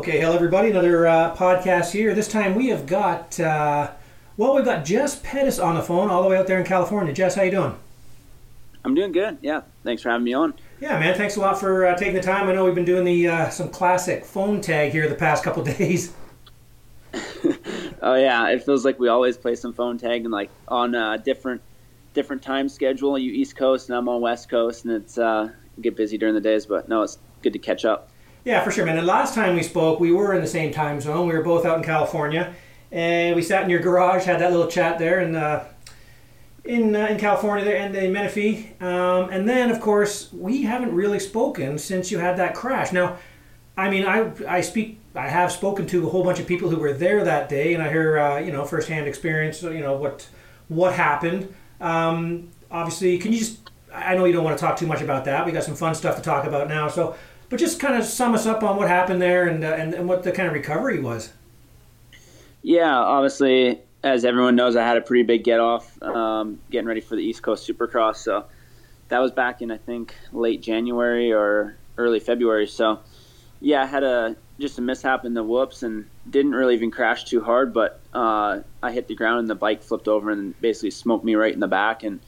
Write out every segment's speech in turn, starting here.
Okay, hello everybody. Another uh, podcast here. This time we have got uh, well, we've got Jess Pettis on the phone, all the way out there in California. Jess, how you doing? I'm doing good. Yeah, thanks for having me on. Yeah, man. Thanks a lot for uh, taking the time. I know we've been doing the uh, some classic phone tag here the past couple days. oh yeah, it feels like we always play some phone tag and like on a different different time schedule. You East Coast and I'm on West Coast, and it's uh, get busy during the days. But no, it's good to catch up. Yeah, for sure, man. And last time we spoke, we were in the same time zone. We were both out in California, and we sat in your garage, had that little chat there, and uh, in uh, in California there, and in Menifee. Um, and then, of course, we haven't really spoken since you had that crash. Now, I mean, I I speak. I have spoken to a whole bunch of people who were there that day, and I hear uh, you know firsthand experience. You know what what happened. Um, obviously, can you just? I know you don't want to talk too much about that. We got some fun stuff to talk about now. So, but just kind of sum us up on what happened there and, uh, and, and what the kind of recovery was. Yeah, obviously, as everyone knows, I had a pretty big get off um, getting ready for the East Coast Supercross. So that was back in, I think, late January or early February. So, yeah, I had a just a mishap in the whoops and didn't really even crash too hard, but uh, I hit the ground and the bike flipped over and basically smoked me right in the back. And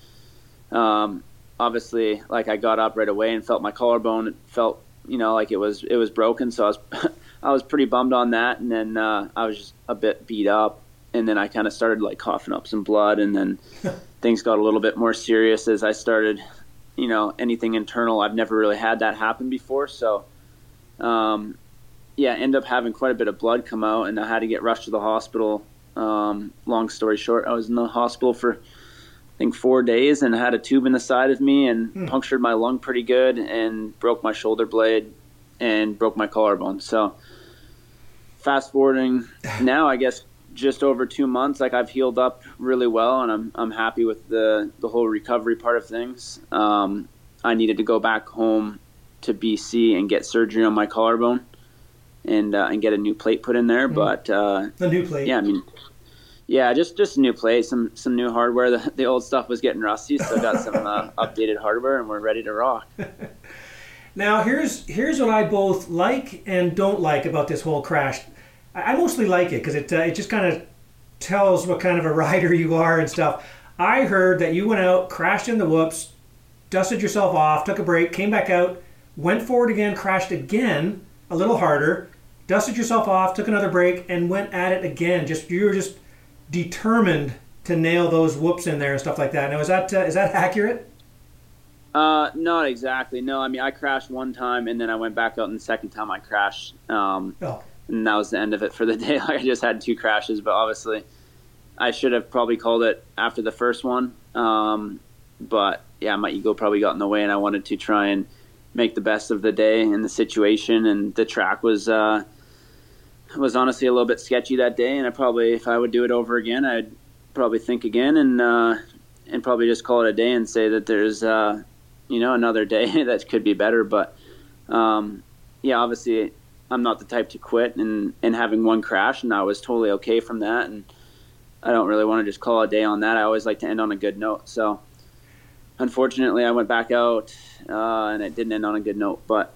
um, obviously, like I got up right away and felt my collarbone. Felt you know, like it was it was broken. So I was I was pretty bummed on that, and then uh, I was just a bit beat up, and then I kind of started like coughing up some blood, and then things got a little bit more serious as I started, you know, anything internal. I've never really had that happen before, so. Um, yeah, end up having quite a bit of blood come out, and I had to get rushed to the hospital. Um, long story short, I was in the hospital for think four days and had a tube in the side of me and hmm. punctured my lung pretty good and broke my shoulder blade and broke my collarbone. So fast forwarding now, I guess just over two months, like I've healed up really well and I'm, I'm happy with the, the whole recovery part of things. Um, I needed to go back home to BC and get surgery on my collarbone and, uh, and get a new plate put in there. Hmm. But, uh, the new plate. Yeah. I mean, yeah, just just a new plate, some some new hardware. The, the old stuff was getting rusty, so got some uh, updated hardware, and we're ready to rock. now here's here's what I both like and don't like about this whole crash. I, I mostly like it because it uh, it just kind of tells what kind of a rider you are and stuff. I heard that you went out, crashed in the whoops, dusted yourself off, took a break, came back out, went forward again, crashed again, a little harder, dusted yourself off, took another break, and went at it again. Just you were just determined to nail those whoops in there and stuff like that. Now, is that uh, is that accurate? Uh, not exactly. No, I mean I crashed one time and then I went back out, and the second time I crashed. Um, oh. And that was the end of it for the day. Like I just had two crashes, but obviously, I should have probably called it after the first one. Um, but yeah, my ego probably got in the way, and I wanted to try and make the best of the day and the situation. And the track was uh, was honestly a little bit sketchy that day, and I probably, if I would do it over again, I'd probably think again and uh, and probably just call it a day and say that there's uh, you know another day that could be better. But um, yeah, obviously, I'm not the type to quit, and and having one crash, and I was totally okay from that, and I don't really want to just call a day on that. I always like to end on a good note. So unfortunately, I went back out, uh, and it didn't end on a good note. But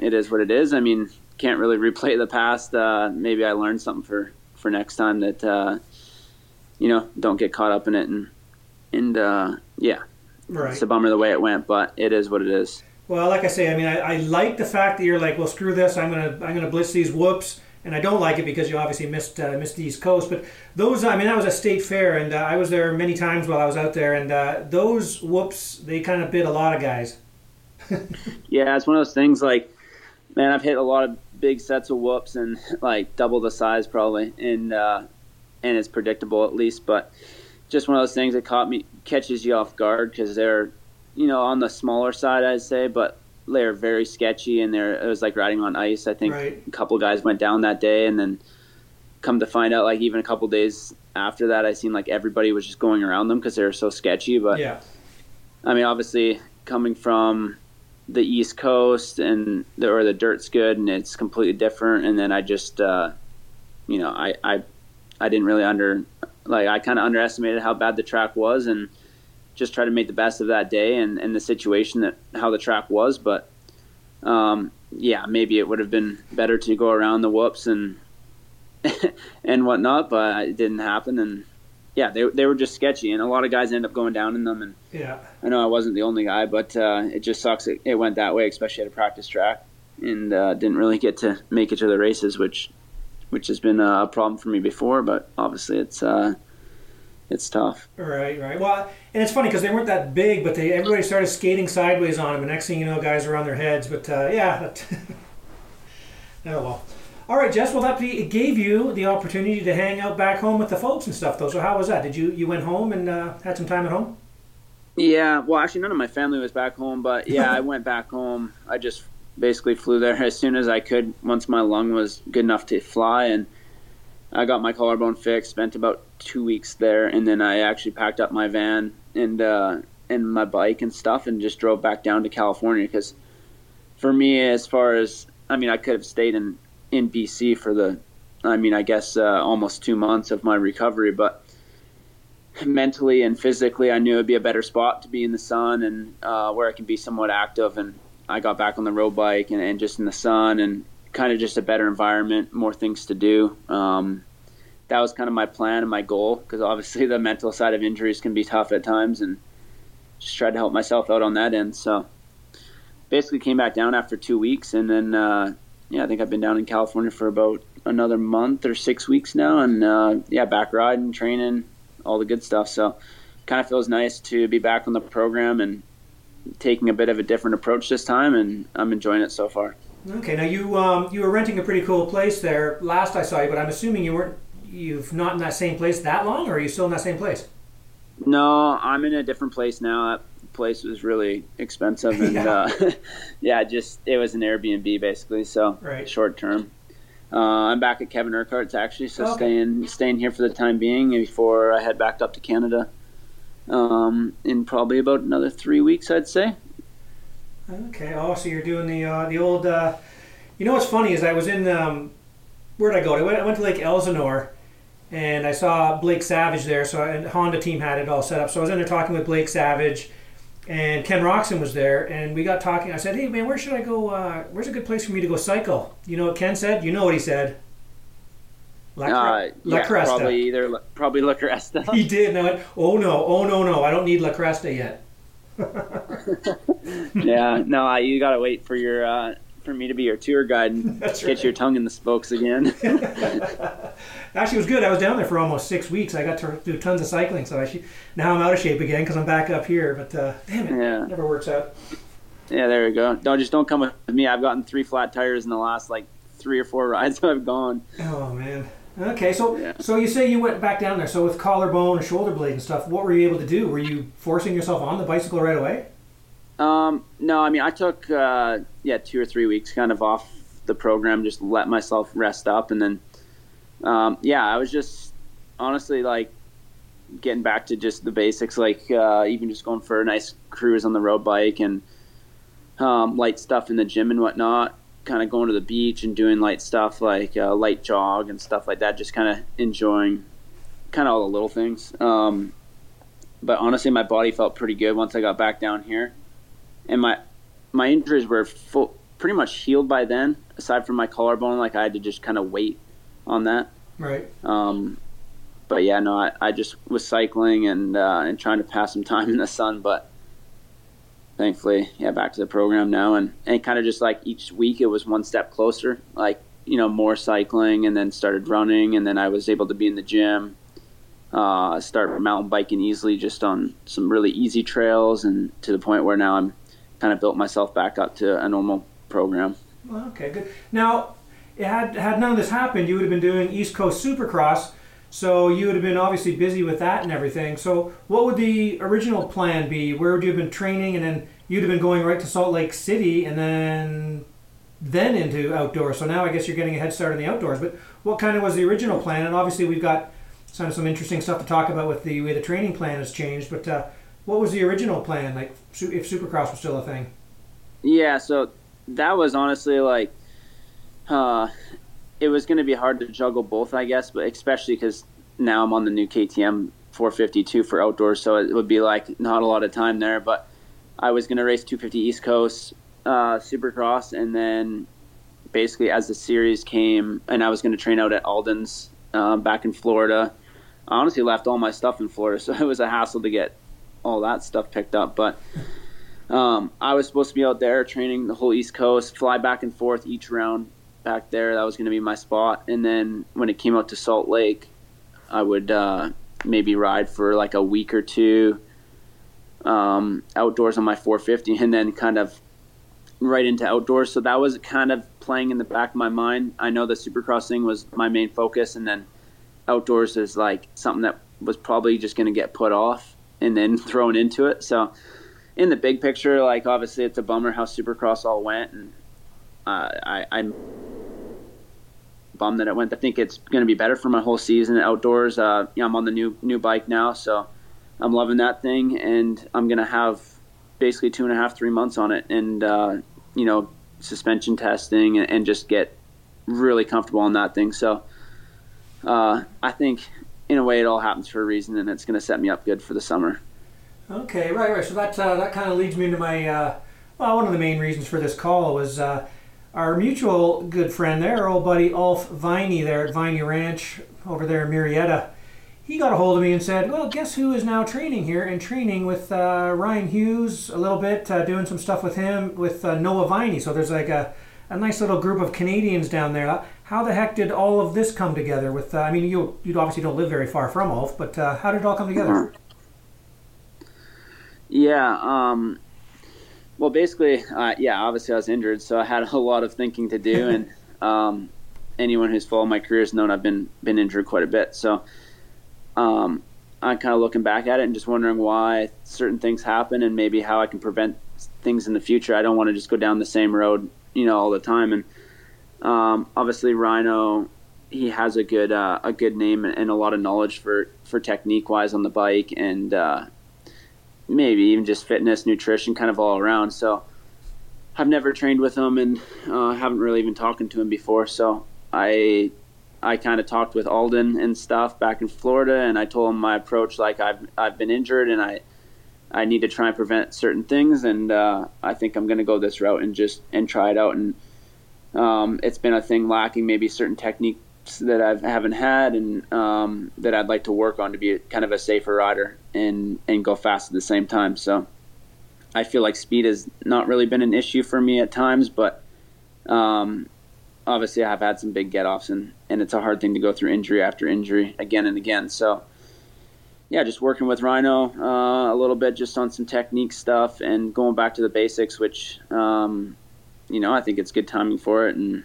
it is what it is. I mean, can't really replay the past. Uh, maybe I learned something for for next time that uh, you know don't get caught up in it and and uh, yeah, right. it's a bummer the way it went, but it is what it is. Well, like I say, I mean, I, I like the fact that you're like, well, screw this. I'm gonna I'm gonna blitz these whoops, and I don't like it because you obviously missed uh, missed the East Coast. But those, I mean, that was a state fair, and uh, I was there many times while I was out there, and uh, those whoops they kind of bit a lot of guys. yeah, it's one of those things like, man, I've hit a lot of big sets of whoops and like double the size probably, and uh, and it's predictable at least. But just one of those things that caught me catches you off guard because they're you know on the smaller side I'd say, but they're very sketchy and they're it was like riding on ice. I think right. a couple guys went down that day, and then come to find out like even a couple days after that, I seen like everybody was just going around them because they were so sketchy. But yeah, I mean obviously coming from the East Coast and the, or the dirt's good and it's completely different. And then I just, uh, you know, I, I, I didn't really under, like I kind of underestimated how bad the track was and just try to make the best of that day and, and the situation that how the track was. But, um, yeah, maybe it would have been better to go around the whoops and and whatnot, but it didn't happen. And yeah, they they were just sketchy, and a lot of guys end up going down in them. And yeah, I know I wasn't the only guy, but uh, it just sucks. It, it, went that way, especially at a practice track, and uh, didn't really get to make it to the races, which which has been a problem for me before. But obviously, it's uh, it's tough. Right, right. Well, and it's funny because they weren't that big, but they everybody started skating sideways on them, and next thing you know, guys are on their heads. But uh, yeah, oh well. All right, Jess. Well, that it gave you the opportunity to hang out back home with the folks and stuff, though. So how was that? Did you you went home and uh, had some time at home? Yeah. Well, actually, none of my family was back home, but yeah, I went back home. I just basically flew there as soon as I could once my lung was good enough to fly, and I got my collarbone fixed. Spent about two weeks there, and then I actually packed up my van and uh, and my bike and stuff, and just drove back down to California because for me, as far as I mean, I could have stayed in in BC for the, I mean, I guess uh, almost two months of my recovery, but mentally and physically, I knew it'd be a better spot to be in the sun and uh, where I can be somewhat active. And I got back on the road bike and, and just in the sun and kind of just a better environment, more things to do. Um, that was kind of my plan and my goal because obviously the mental side of injuries can be tough at times and just tried to help myself out on that end. So basically came back down after two weeks and then uh, yeah, I think I've been down in California for about another month or six weeks now, and uh, yeah, back riding, training, all the good stuff. So, kind of feels nice to be back on the program and taking a bit of a different approach this time, and I'm enjoying it so far. Okay, now you um, you were renting a pretty cool place there last I saw you, but I'm assuming you weren't you've not in that same place that long, or are you still in that same place? No, I'm in a different place now place was really expensive, and yeah, uh, yeah just it was an Airbnb basically, so right. short term. Uh, I'm back at Kevin Urquhart's actually, so okay. staying staying here for the time being before I head back up to Canada um, in probably about another three weeks, I'd say. Okay. Oh, so you're doing the uh, the old. Uh, you know what's funny is I was in um, where did I go? I went, I went to Lake Elsinore, and I saw Blake Savage there. So and Honda team had it all set up. So I was in there talking with Blake Savage, and Ken Roczen was there, and we got talking. I said, "Hey, man, where should I go? Uh, where's a good place for me to go cycle?" You know what Ken said? You know what he said? La, uh, La yeah, Cresta. Probably either probably La Cresta. he did. No, oh no, oh no, no! I don't need La Cresta yet. yeah, no, you got to wait for your uh, for me to be your tour guide and get right. your tongue in the spokes again. Actually, it was good. I was down there for almost six weeks. I got to do tons of cycling, so I should, now I'm out of shape again because I'm back up here. But uh, damn it, yeah. never works out. Yeah, there we go. Don't just don't come with me. I've gotten three flat tires in the last like three or four rides that I've gone. Oh man. Okay, so yeah. so you say you went back down there. So with collarbone and shoulder blade and stuff, what were you able to do? Were you forcing yourself on the bicycle right away? Um, no, I mean I took uh, yeah two or three weeks kind of off the program, just let myself rest up, and then um, yeah, I was just honestly like getting back to just the basics, like uh, even just going for a nice cruise on the road bike and um, light stuff in the gym and whatnot. Kind of going to the beach and doing light stuff like uh, light jog and stuff like that. Just kind of enjoying kind of all the little things. Um, but honestly, my body felt pretty good once I got back down here and my my injuries were full, pretty much healed by then. Aside from my collarbone, like I had to just kind of wait on that. Right. Um, but yeah, no, I, I just was cycling and uh, and trying to pass some time in the sun, but thankfully, yeah, back to the program now, and and kind of just like each week it was one step closer, like you know more cycling, and then started running, and then I was able to be in the gym. Uh, start mountain biking easily just on some really easy trails, and to the point where now I'm kind of built myself back up to a normal program. okay, good. Now, had had none of this happened, you would have been doing East Coast Supercross, so you would have been obviously busy with that and everything. So, what would the original plan be? Where would you have been training, and then you'd have been going right to Salt Lake City, and then then into outdoors. So now I guess you're getting a head start in the outdoors. But what kind of was the original plan? And obviously we've got some some interesting stuff to talk about with the way the training plan has changed. But uh, what was the original plan? Like, if Supercross was still a thing? Yeah, so that was honestly like, uh, it was going to be hard to juggle both, I guess, but especially because now I'm on the new KTM 452 for outdoors, so it would be like not a lot of time there. But I was going to race 250 East Coast uh, Supercross, and then basically as the series came, and I was going to train out at Aldon's uh, back in Florida. I honestly left all my stuff in Florida, so it was a hassle to get all that stuff picked up. But um, I was supposed to be out there training the whole East Coast, fly back and forth each round back there. That was going to be my spot. And then when it came out to Salt Lake, I would uh, maybe ride for like a week or two um, outdoors on my 450, and then kind of right into outdoors. So that was kind of playing in the back of my mind. I know the Supercross thing was my main focus, and then outdoors is like something that was probably just going to get put off and then thrown into it. So in the big picture, like obviously it's a bummer how Supercross all went, and uh, I, I'm bummed that it went. I think it's going to be better for my whole season outdoors. Uh, I'm on the new new bike now, so I'm loving that thing, and I'm going to have basically two and a half, three months on it, and uh, you know, suspension testing, and, and, just get really comfortable on that thing. So uh, I think, in a way, it all happens for a reason, and it's going to set me up good for the summer. Okay, right, right. So that uh, that kind of leads me into my uh, well, one of the main reasons for this call was uh, our mutual good friend there, old buddy Ulf Viney there at Viney Ranch over there in Murrieta he got a hold of me and said, "Well, guess who is now training here and training with uh, Ryan Hughes a little bit, uh, doing some stuff with him with uh, Noah Viney. So there's like a, a nice little group of Canadians down there. How the heck did all of this come together? With uh, I mean, you you obviously don't live very far from Ulf, but uh, how did it all come together? Yeah. Um, well, basically, uh, yeah. Obviously, I was injured, so I had a lot of thinking to do, and um, anyone who's followed my career has known I've been been injured quite a bit. So um, I'm kind of looking back at it and just wondering why certain things happen and maybe how I can prevent things in the future. I don't want to just go down the same road, you know, all the time. And um, obviously, Rhino, he has a good uh, a good name and a lot of knowledge for for technique wise on the bike and uh, maybe even just fitness, nutrition, kind of all around. So. I've never trained with him and uh, haven't really even talked to him before. So I I kind of talked with Aldon and stuff back in Florida, and I told him my approach. Like I've I've been injured, and I I need to try and prevent certain things, and uh, I think I'm going to go this route and just and try it out. And um, it's been a thing lacking maybe certain techniques that I haven't had, and um, that I'd like to work on to be kind of a safer rider and and go fast at the same time. So I feel like speed has not really been an issue for me at times, but um, obviously I've had some big get offs and, and it's a hard thing to go through injury after injury again and again. So yeah, just working with Rhino uh, a little bit just on some technique stuff and going back to the basics, which um, you know I think it's good timing for it. And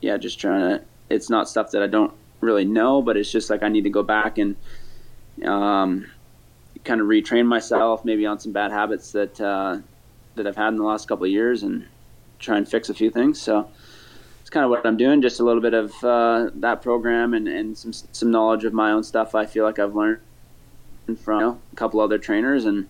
yeah, just trying to. It's not stuff that I don't really know, but it's just like I need to go back and um, kind of retrain myself, maybe on some bad habits that uh, that I've had in the last couple of years, and try and fix a few things. So it's kind of what I'm doing. Just a little bit of uh, that program and, and some some knowledge of my own stuff. I feel like I've learned from you know, a couple other trainers, and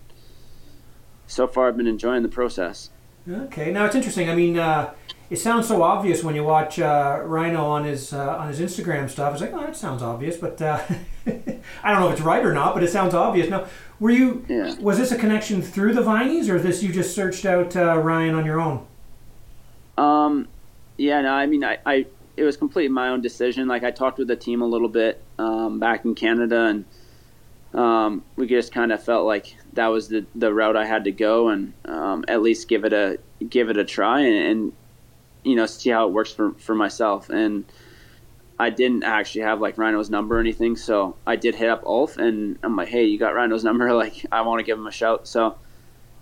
so far I've been enjoying the process. Okay, now it's interesting. I mean, uh, it sounds so obvious when you watch uh, Rhino on his uh, on his Instagram stuff. It's like, oh, that sounds obvious, but uh, I don't know if it's right or not. But it sounds obvious. Now, were you? Yeah. Was this a connection through the Vineys, or this you just searched out uh, Ryan on your own? Um, yeah, no, I mean, I, I it was completely my own decision. Like I talked with the team a little bit um, back in Canada, and um, we just kind of felt like that was the, the route I had to go, and um, at least give it a give it a try, and, and, you know see how it works for for myself. And I didn't actually have like Rhino's number or anything, so I did hit up Ulf, and I'm like, hey, you got Rhino's number? Like I want to give him a shout. So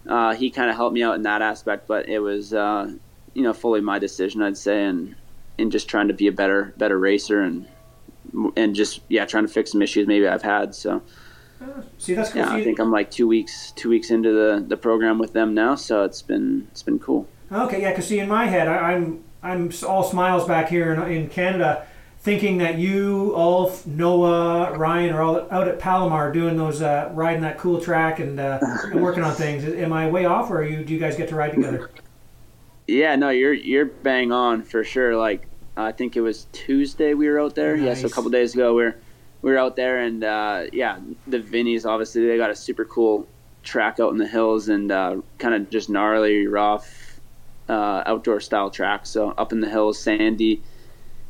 uh, he kind of helped me out in that aspect, but it was. Uh, you know fully my decision, I'd say, and and just trying to be a better better racer and and just yeah trying to fix some issues maybe I've had. So. See, that's cool. Yeah, I think I'm like two weeks two weeks into the, the program with them now, so it's been it's been cool. Okay, yeah, because see, in my head, I, am I'm, I'm all smiles back here in, in Canada, thinking that you, Ulf, Noah, Ryan are all out at Palomar doing those uh, riding that cool track and, uh, and working on things. Am I way off, or you do you guys get to ride together? Yeah, no, you're you're bang on for sure. Like I think it was Tuesday we were out there. Nice. Yeah, so a couple days ago we are we were out there, and uh, yeah, the Vineys obviously they got a super cool track out in the hills and uh, kind of just gnarly, rough, uh, outdoor style track. So up in the hills, sandy,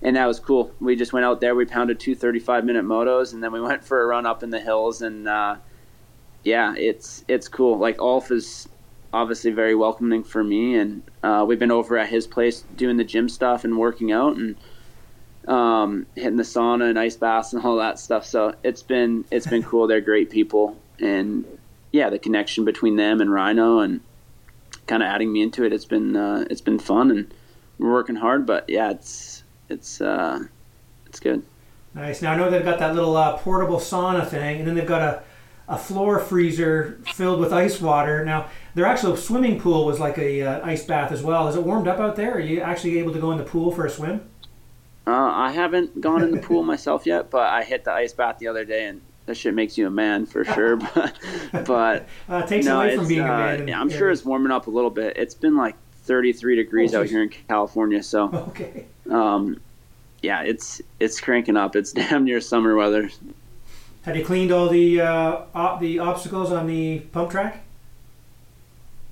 and that was cool. We just went out there. We pounded two 35 minute motos, and then we went for a run up in the hills. And uh, yeah, it's it's cool. Like Ulf is obviously very welcoming for me, and uh, we've been over at his place doing the gym stuff and working out and um, hitting the sauna and ice baths and all that stuff. So it's been it's been cool. They're great people, and yeah, the connection between them and Rhino and kind of adding me into it. It's been uh, it's been fun, and we're working hard. But yeah, it's it's uh, it's good. Nice. Now I know they've got that little uh, portable sauna thing, and then they've got a a floor freezer filled with ice water. Now, their actual swimming pool was like a uh, ice bath as well. Is it warmed up out there? Are you actually able to go in the pool for a swim? Uh, I haven't gone in the pool myself yet, but I hit the ice bath the other day, and that shit makes you a man for sure. but but uh, takes no, away from being a man. Uh, yeah, I'm sure it's warming up a little bit. It's been like 33 degrees oh, out here in California, so okay. Um, yeah, it's it's cranking up. It's damn near summer weather. Have you cleaned all the uh, op- the obstacles on the pump track?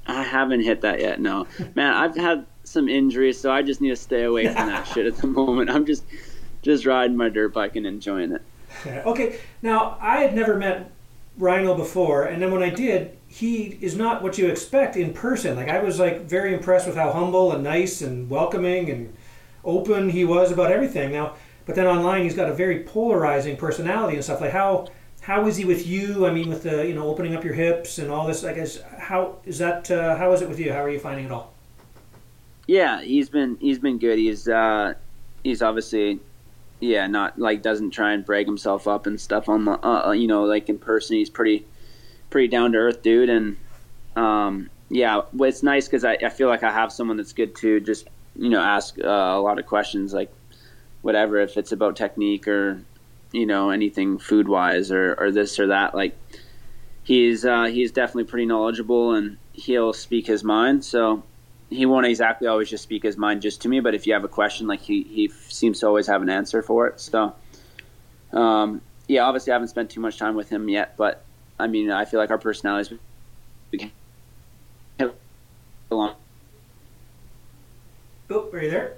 I haven't hit that yet. No, man, I've had some injuries, so I just need to stay away from that shit at the moment. I'm just just riding my dirt bike and enjoying it. Okay, now I had never met Rhino before, and then when I did, he is not what you expect in person. Like I was like very impressed with how humble and nice and welcoming and open he was about everything. Now but then online, he's got a very polarizing personality and stuff. Like how how is he with you? I mean, with the you know opening up your hips and all this. I guess how is that? Uh, how is it with you? How are you finding it all? Yeah, he's been he's been good. He's uh, he's obviously yeah not like doesn't try and brag himself up and stuff on the uh, uh you know like in person. He's pretty pretty down to earth dude. And um, yeah it's nice because I, I feel like I have someone that's good to just you know ask uh, a lot of questions like whatever if it's about technique or you know anything food wise or, or this or that like he's uh, he's definitely pretty knowledgeable and he'll speak his mind. So he won't exactly always just speak his mind just to me but if you have a question like he, he seems to always have an answer for it so um, yeah obviously i haven't spent too much time with him yet but i mean i feel like our personalities oh are you there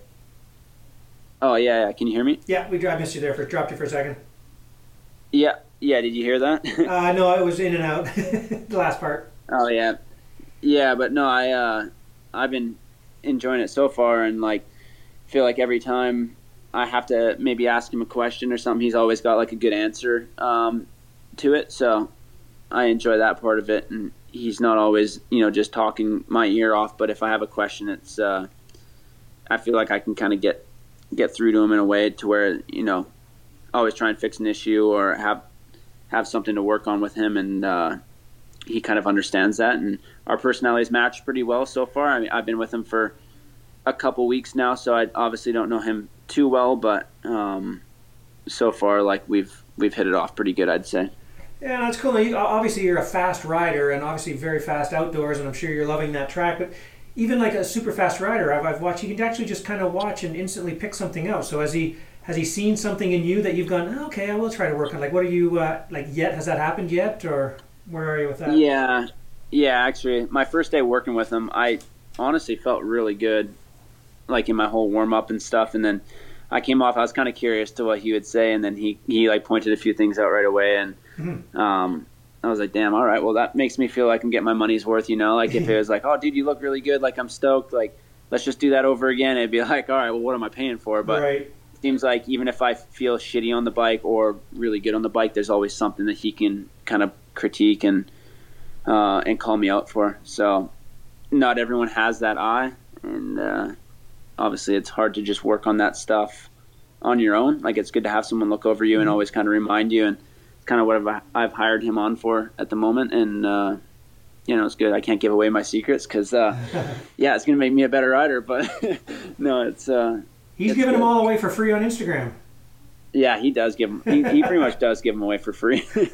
Oh yeah, yeah. Can you hear me? Yeah, we I missed you there for dropped you for a second. Yeah, yeah. Did you hear that? uh, no, it was in and out. the last part. Oh yeah, yeah. But no, I uh, I've been enjoying it so far, and like feel like every time I have to maybe ask him a question or something, he's always got like a good answer um, to it. So I enjoy that part of it, and he's not always you know just talking my ear off. But if I have a question, it's uh, I feel like I can kind of get get through to him in a way to where you know always try and fix an issue or have have something to work on with him and uh, he kind of understands that and our personalities match pretty well so far I mean I've been with him for a couple weeks now so I obviously don't know him too well but um, so far like we've we've hit it off pretty good I'd say yeah that's cool you, obviously you're a fast rider and obviously very fast outdoors and I'm sure you're loving that track but even like a super fast rider I've, I've watched, you can actually just kind of watch and instantly pick something out. So has he has he seen something in you that you've gone, okay, I will try to work on? Like, what are you uh, like yet? Has that happened yet, or where are you with that? Yeah, yeah. Actually, my first day working with him, I honestly felt really good, like in my whole warm up and stuff. And then I came off. I was kind of curious to what he would say, and then he he like pointed a few things out right away, and mm-hmm. um, I was like, damn, all right, well, that makes me feel like I'm getting my money's worth, you know? Like, if it was like, oh, dude, you look really good, like, I'm stoked, like, let's just do that over again, it'd be like, all right, well, what am I paying for? But right. it seems like even if I feel shitty on the bike or really good on the bike, there's always something that he can kind of critique and, uh, and call me out for. So, not everyone has that eye, and uh, obviously, it's hard to just work on that stuff on your own. Like, it's good to have someone look over you and mm-hmm. always kind of remind you. And it's kind of what I've, I've, hired him on for at the moment, and uh, you know it's good. I can't give away my secrets because uh, yeah, it's gonna make me a better rider. But no, it's uh, he's it's giving good. them all away for free on Instagram. Yeah, he does give them. He, he pretty much does give them away for free.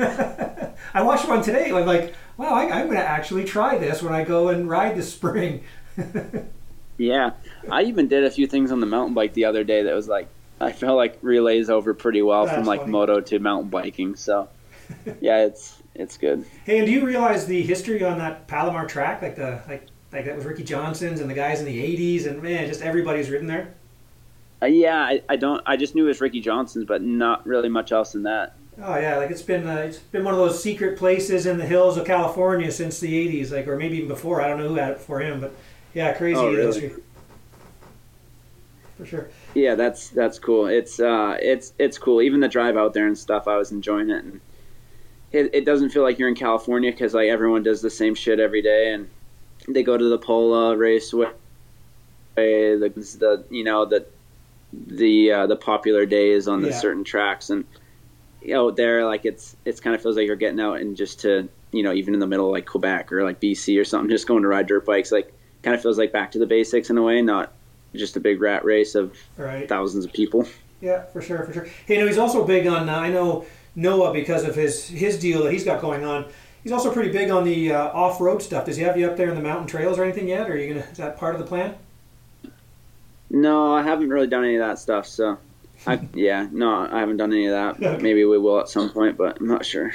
I watched one today. I'm like, wow, I, I'm going to actually try this when I go and ride this spring. yeah, I even did a few things on the mountain bike the other day that was like I felt like relays over pretty well That's from like funny. moto to mountain biking. So yeah, it's it's good. Hey, and do you realize the history on that Palomar track? Like the like like that was Ricky Johnson's and the guys in the '80s, and man, just everybody's ridden there. Uh, yeah, I, I don't. I just knew it was Ricky Johnson's, but not really much else than that. Oh yeah, like it's been uh, it's been one of those secret places in the hills of California since the '80s, like or maybe even before. I don't know who had it before him, but yeah, crazy Oh, really? history for sure. Yeah, that's that's cool. It's uh, it's it's cool. Even the drive out there and stuff, I was enjoying it. And it, it doesn't feel like you're in California because like everyone does the same shit every day, and they go to the Pala Raceway, the the you know the the uh, the popular days on the Yeah. certain tracks, and out there like it's it's kind of feels like you're getting out and just to you know even in the middle like Quebec or like BC or something, just going to ride dirt bikes. Like kind of feels like back to the basics in a way, not just a big rat race of Right. thousands of people. Yeah, for sure, for sure. Hey, no, he's also big on. Uh, I know Noah because of his his deal that he's got going on. He's also pretty big on the uh, off road stuff. Does he have you up there in the mountain trails or anything yet? Or are you gonna? Is that part of the plan? No, I haven't really done any of that stuff. So, I yeah, no, I haven't done any of that. Okay. Maybe we will at some point, but I'm not sure.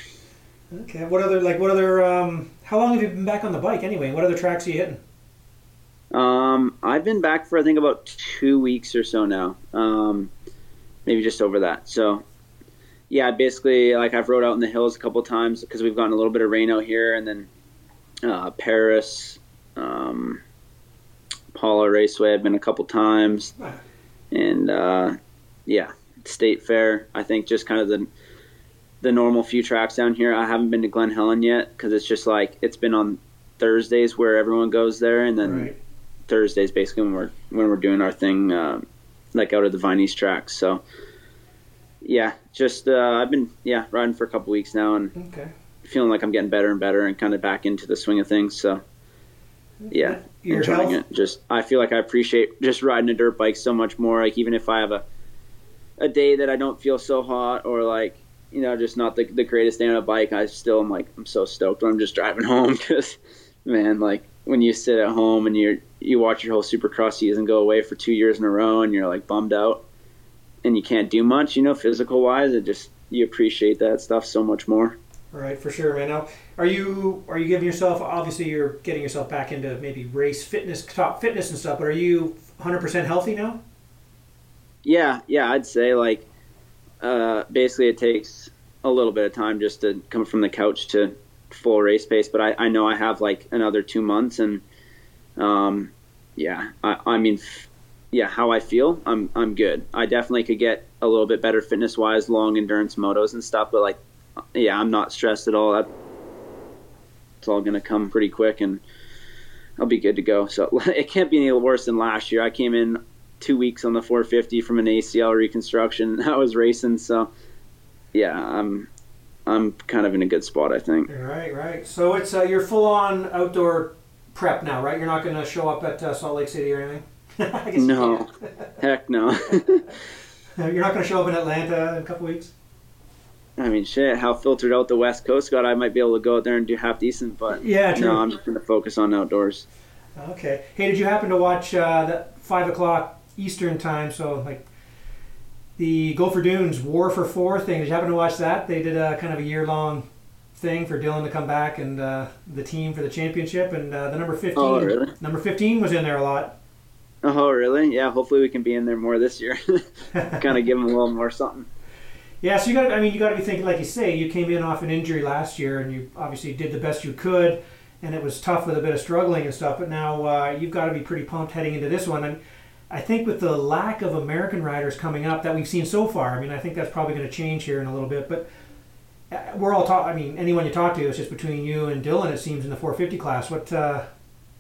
Okay. What other like what other? Um, how long have you been back on the bike anyway? What other tracks are you hitting? Um, I've been back for I think about two weeks or so now. Um, maybe just over that. So, yeah, basically, like I've rode out in the hills a couple times because we've gotten a little bit of rain out here, and then uh, Perris, um, Pala Raceway. I've been a couple times, and uh, yeah, State Fair. I think just kind of the the normal few tracks down here. I haven't been to Glen Helen yet because it's just like it's been on Thursdays where everyone goes there, and then Right. Thursdays basically when we're when we're doing our thing, uh, like out of the Vine East tracks. So yeah, just uh, I've been yeah riding for a couple weeks now and Okay. feeling like I'm getting better and better and kind of back into the swing of things. So yeah, Your enjoying health. it. Just I feel like I appreciate just riding a dirt bike so much more. Like even if I have a a day that I don't feel so hot or like you know just not the the greatest day on a bike, I still am like I'm so stoked when I'm just driving home because man, like when you sit at home and you you watch your whole Supercross season go away for two years in a row and you're like bummed out and you can't do much, you know, physical wise, it just you appreciate that stuff so much more. All right, for sure, man. Now, are you are you giving yourself? Obviously, you're getting yourself back into maybe race fitness, top fitness and stuff. But are you 100 percent healthy now? Yeah, yeah, I'd say like uh, basically it takes a little bit of time just to come from the couch to full race pace, but I, I know I have like another two months, and um, yeah, I, I mean, f- yeah, how I feel, I'm I'm good. I definitely could get a little bit better fitness wise, long endurance motos and stuff, but like, yeah, I'm not stressed at all. It's all gonna come pretty quick, and I'll be good to go. So it can't be any worse than last year. I came in two weeks on the 450 from an ACL reconstruction. I was racing, so yeah, I'm I'm kind of in a good spot, I think. Right, right. So it's uh, you're full on outdoor prep now, right? You're not going to show up at uh, Salt Lake City or anything. I guess you No, heck no. You're not going to show up in Atlanta in a couple weeks. I mean, shit, how filtered out the West Coast got, I might be able to go out there and do half decent, but Yeah, true. no, I'm just going to focus on outdoors. Okay. Hey, did you happen to watch uh, that five o'clock Eastern time? So like the Gopher Dunes War for Four thing. Did you happen to watch that? They did a kind of a year long thing for Dylan to come back and uh, the team for the championship. And uh, the number fifteen, Oh, really? number fifteen was in there a lot. Oh, really? Yeah, hopefully we can be in there more this year. kind of give them a little more something. Yeah, so you got. I mean, you got to be thinking, like you say, you came in off an injury last year, and you obviously did the best you could, and it was tough with a bit of struggling and stuff. But now uh, you've got to be pretty pumped heading into this one. And I think with the lack of American riders coming up that we've seen so far, I mean, I think that's probably going to change here in a little bit. But uh, we're all talk. I mean, anyone you talk to, it's just between you and Dylan. It seems in the 450 class. What uh,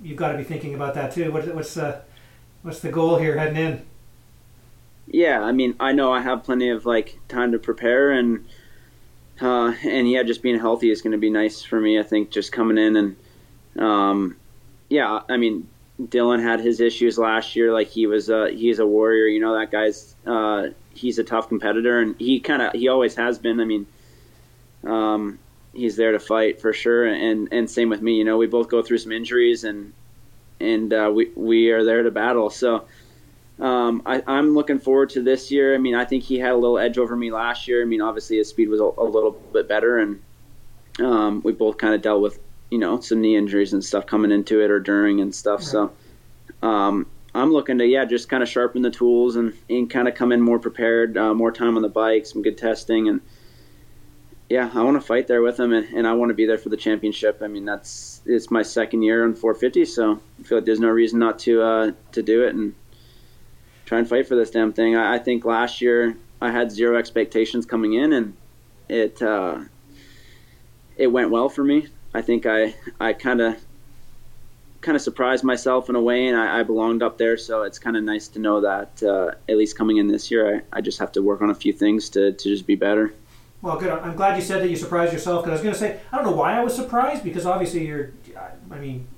you've got to be thinking about that too. What, what's uh, what's the goal here heading in? Yeah, I mean, I know I have plenty of like time to prepare, and uh, and yeah, just being healthy is going to be nice for me. I think just coming in and um, yeah, I mean, Dylan had his issues last year. Like he was, uh, he's a warrior. You know, that guy's uh, he's a tough competitor, and he kind of he always has been. I mean, um, he's there to fight for sure, and and same with me. You know, we both go through some injuries, and and uh, we we are there to battle. So. Um, I, I'm looking forward to this year. I mean, I think he had a little edge over me last year. I mean, obviously his speed was a, a little bit better, and um, we both kind of dealt with you know some knee injuries and stuff coming into it or during and stuff. Right. So um, I'm looking to yeah just kind of sharpen the tools and, and kind of come in more prepared, uh, more time on the bike, some good testing, and yeah, I want to fight there with him and, and I want to be there for the championship. I mean, that's it's my second year on 450, so I feel like there's no reason not to uh, to do it and try and fight for this damn thing. I, I think last year I had zero expectations coming in, and it uh, it went well for me. I think I I kind of kind of surprised myself in a way, and I, I belonged up there. So it's kind of nice to know that uh, at least coming in this year, I, I just have to work on a few things to to just be better. Well, good. I'm glad you said that you surprised yourself because I was going to say I don't know why I was surprised because obviously you're. I mean,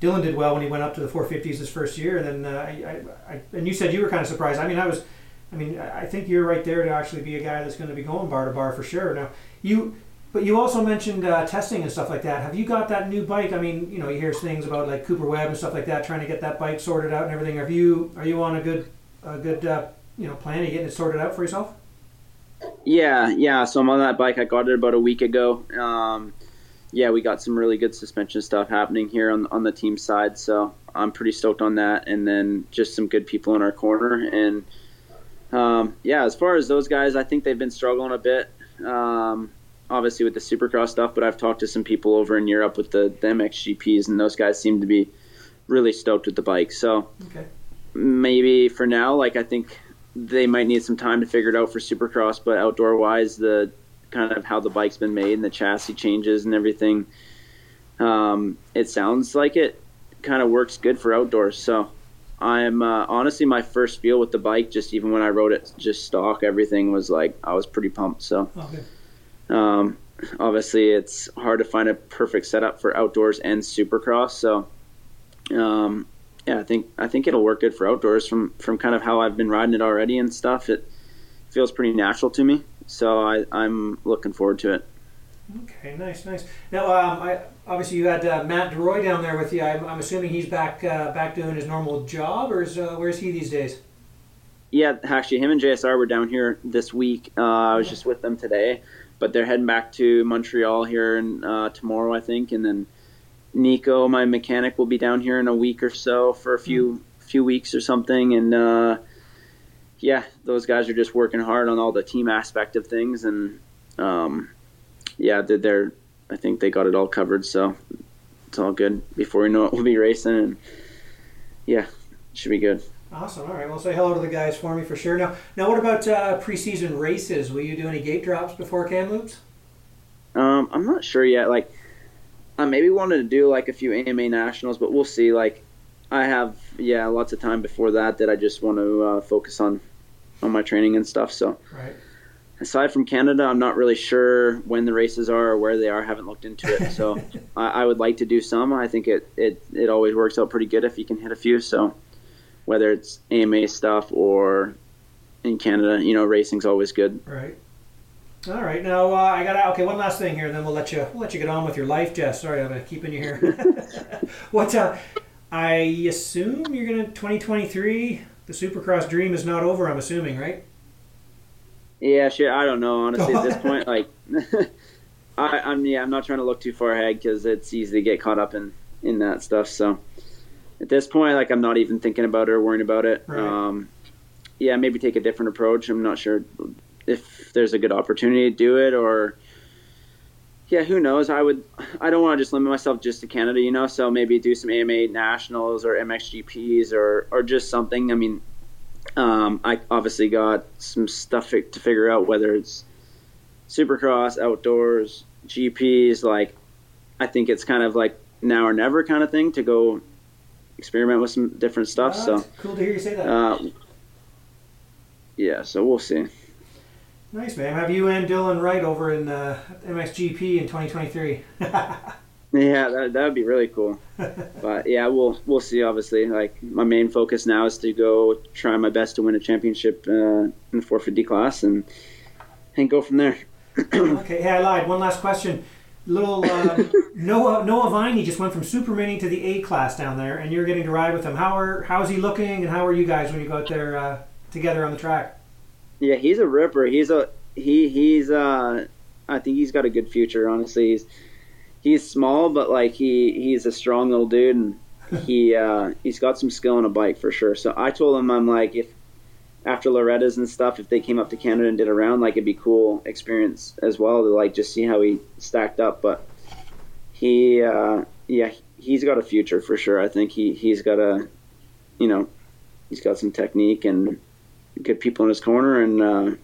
Dylan did well when he went up to the 450s his first year, and then uh, I, I, and you said you were kind of surprised. I mean, I was. I mean, I think you're right there to actually be a guy that's going to be going bar to bar for sure. Now, you, but you also mentioned uh, testing and stuff like that. Have you got that new bike? I mean, you know, you hear things about like Cooper Webb and stuff like that, trying to get that bike sorted out and everything. Are you are you on a good a good uh, you know plan? You getting it sorted out for yourself? Yeah, yeah. So I'm on that bike. I got it about a week ago. Um, yeah, we got some really good suspension stuff happening here on on the team side. So I'm pretty stoked on that. And then just some good people in our corner. And um, yeah, as far as those guys, I think they've been struggling a bit. Um, obviously with the Supercross stuff, but I've talked to some people over in Europe with the, the MXGPs, and those guys seem to be really stoked with the bike. So okay. maybe for now, like I think they might need some time to figure it out for Supercross, but outdoor wise, the kind of how the bike's been made and the chassis changes and everything, um, it sounds like it kind of works good for outdoors. So I'm uh, honestly my first feel with the bike, just even when I rode it just stock, everything was like I was pretty pumped. So. Okay. Um, obviously, it's hard to find a perfect setup for outdoors and Supercross. So, um, yeah, I think I think it'll work good for outdoors from from kind of how I've been riding it already and stuff. It feels pretty natural to me, so I, I'm looking forward to it. Okay, nice, nice. Now, um, I, obviously, you had uh, Matt DeRoy down there with you. I'm, I'm assuming he's back uh, back doing his normal job, or is, uh, where's he these days? Yeah, actually, him and JSR were down here this week. Uh, I was just with them today, but they're heading back to Montreal here and uh, tomorrow, I think, and then Nico, my mechanic, will be down here in a week or so for a few mm. few weeks or something, and uh, yeah, those guys are just working hard on all the team aspect of things, and um, yeah, they're I think they got it all covered, so it's all good. Before we know it, we'll be racing, and yeah, should be good. Awesome. All right. Well, say hello to the guys for me for sure. Now, now, what about uh, preseason races? Will you do any gate drops before Kamloops? Um, I'm not sure yet. Like, I maybe wanted to do like a few AMA nationals, but we'll see. Like, I have yeah lots of time before that that I just want to uh, focus on on my training and stuff. So, right. aside from Canada, I'm not really sure when the races are or where they are. I haven't looked into it. So, I, I, would like to do some. I think it, it it always works out pretty good if you can hit a few. So, whether it's AMA stuff or in Canada, you know, racing's always good. Right. All right, now uh, I got okay. One last thing here, and then we'll let you we'll let you get on with your life, Jess. Sorry, I'm keeping you here. what? Uh, I assume you're gonna 2023. The Supercross dream is not over. I'm assuming, right? Yeah, shit. I don't know. Honestly, at this point, like, I, I'm yeah, I'm not trying to look too far ahead because it's easy to get caught up in in that stuff. So at this point, like, I'm not even thinking about it or worrying about it. Right. Um, yeah, maybe take a different approach. I'm not sure if there's a good opportunity to do it or yeah, who knows? I would. I don't want to just limit myself just to Canada, you know. So maybe do some AMA nationals or MXGPs or or just something. I mean, um, I obviously got some stuff to figure out whether it's Supercross, outdoors, GPs. Like, I think it's kind of like now or never kind of thing to go experiment with some different stuff. so cool to hear you say that. Uh, yeah, so we'll see. Nice, man. Have you and Dylan Wright over in uh, MXGP in 2023? yeah, that that would be really cool. but yeah, we'll we'll see. Obviously, like my main focus now is to go try my best to win a championship uh, in the 450 class and and go from there. okay, hey, I lied. One last question. Little uh, Noah Noah Vine, he just went from Super Mini to the A class down there, and you're getting to ride with him. How are how's he looking, and how are you guys when you go out there uh, together on the track? Yeah, he's a ripper. He's a he he's uh I think he's got a good future. Honestly, he's he's small, but like he he's a strong little dude, and he uh, he's got some skill on a bike for sure. So I told him I'm like if after Loretta's and stuff, if they came up to Canada and did a round, like it'd be cool experience as well to like just see how he stacked up. But he, uh, yeah, he's got a future for sure. I think he he's got a, you know, he's got some technique and good people in his corner, and uh,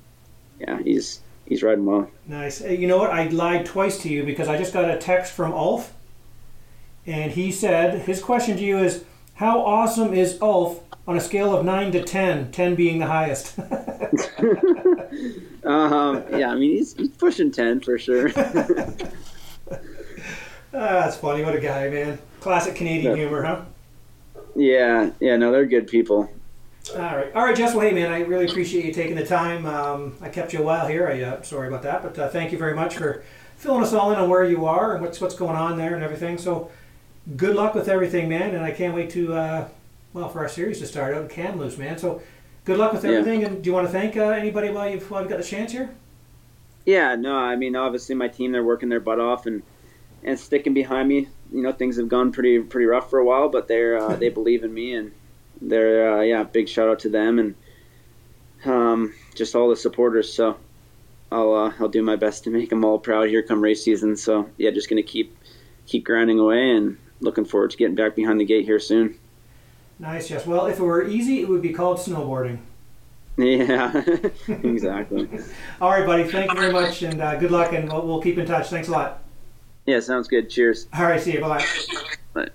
yeah, he's he's riding well. Nice. You know what? I lied twice to you because I just got a text from Ulf, and he said his question to you is, "How awesome is Ulf on a scale of nine to 10, 10 being the highest?" um, yeah, I mean he's, he's pushing ten for sure. Ah, that's funny. What a guy, man. Classic Canadian Yeah. humor, huh? yeah, yeah, no, they're good people. All right, all right, Jess. Well, hey, man, I really appreciate you taking the time. Um, I kept you a while here. I uh, sorry about that, but uh, thank you very much for filling us all in on where you are and what's what's going on there and everything. So, good luck with everything, man. And I can't wait to uh, well for our series to start out in Kamloops, man. So, good luck with Yeah. everything. And do you want to thank uh, anybody while you've while you've got the chance here? Yeah, no, I mean obviously my team they're working their butt off and and sticking behind me. You know things have gone pretty pretty rough for a while, but they're uh, they believe in me and they're uh, yeah big shout out to them and um, just all the supporters. So I'll uh, I'll do my best to make them all proud here come race season. So yeah, just gonna keep keep grinding away and looking forward to getting back behind the gate here soon. Nice, yes. Well, if it were easy, it would be called snowboarding. Yeah, exactly. All right, buddy. Thank you very much, and uh, good luck. And we'll, we'll keep in touch. Thanks a lot. Yeah, sounds good. Cheers. All right, see you. Bye. Bye.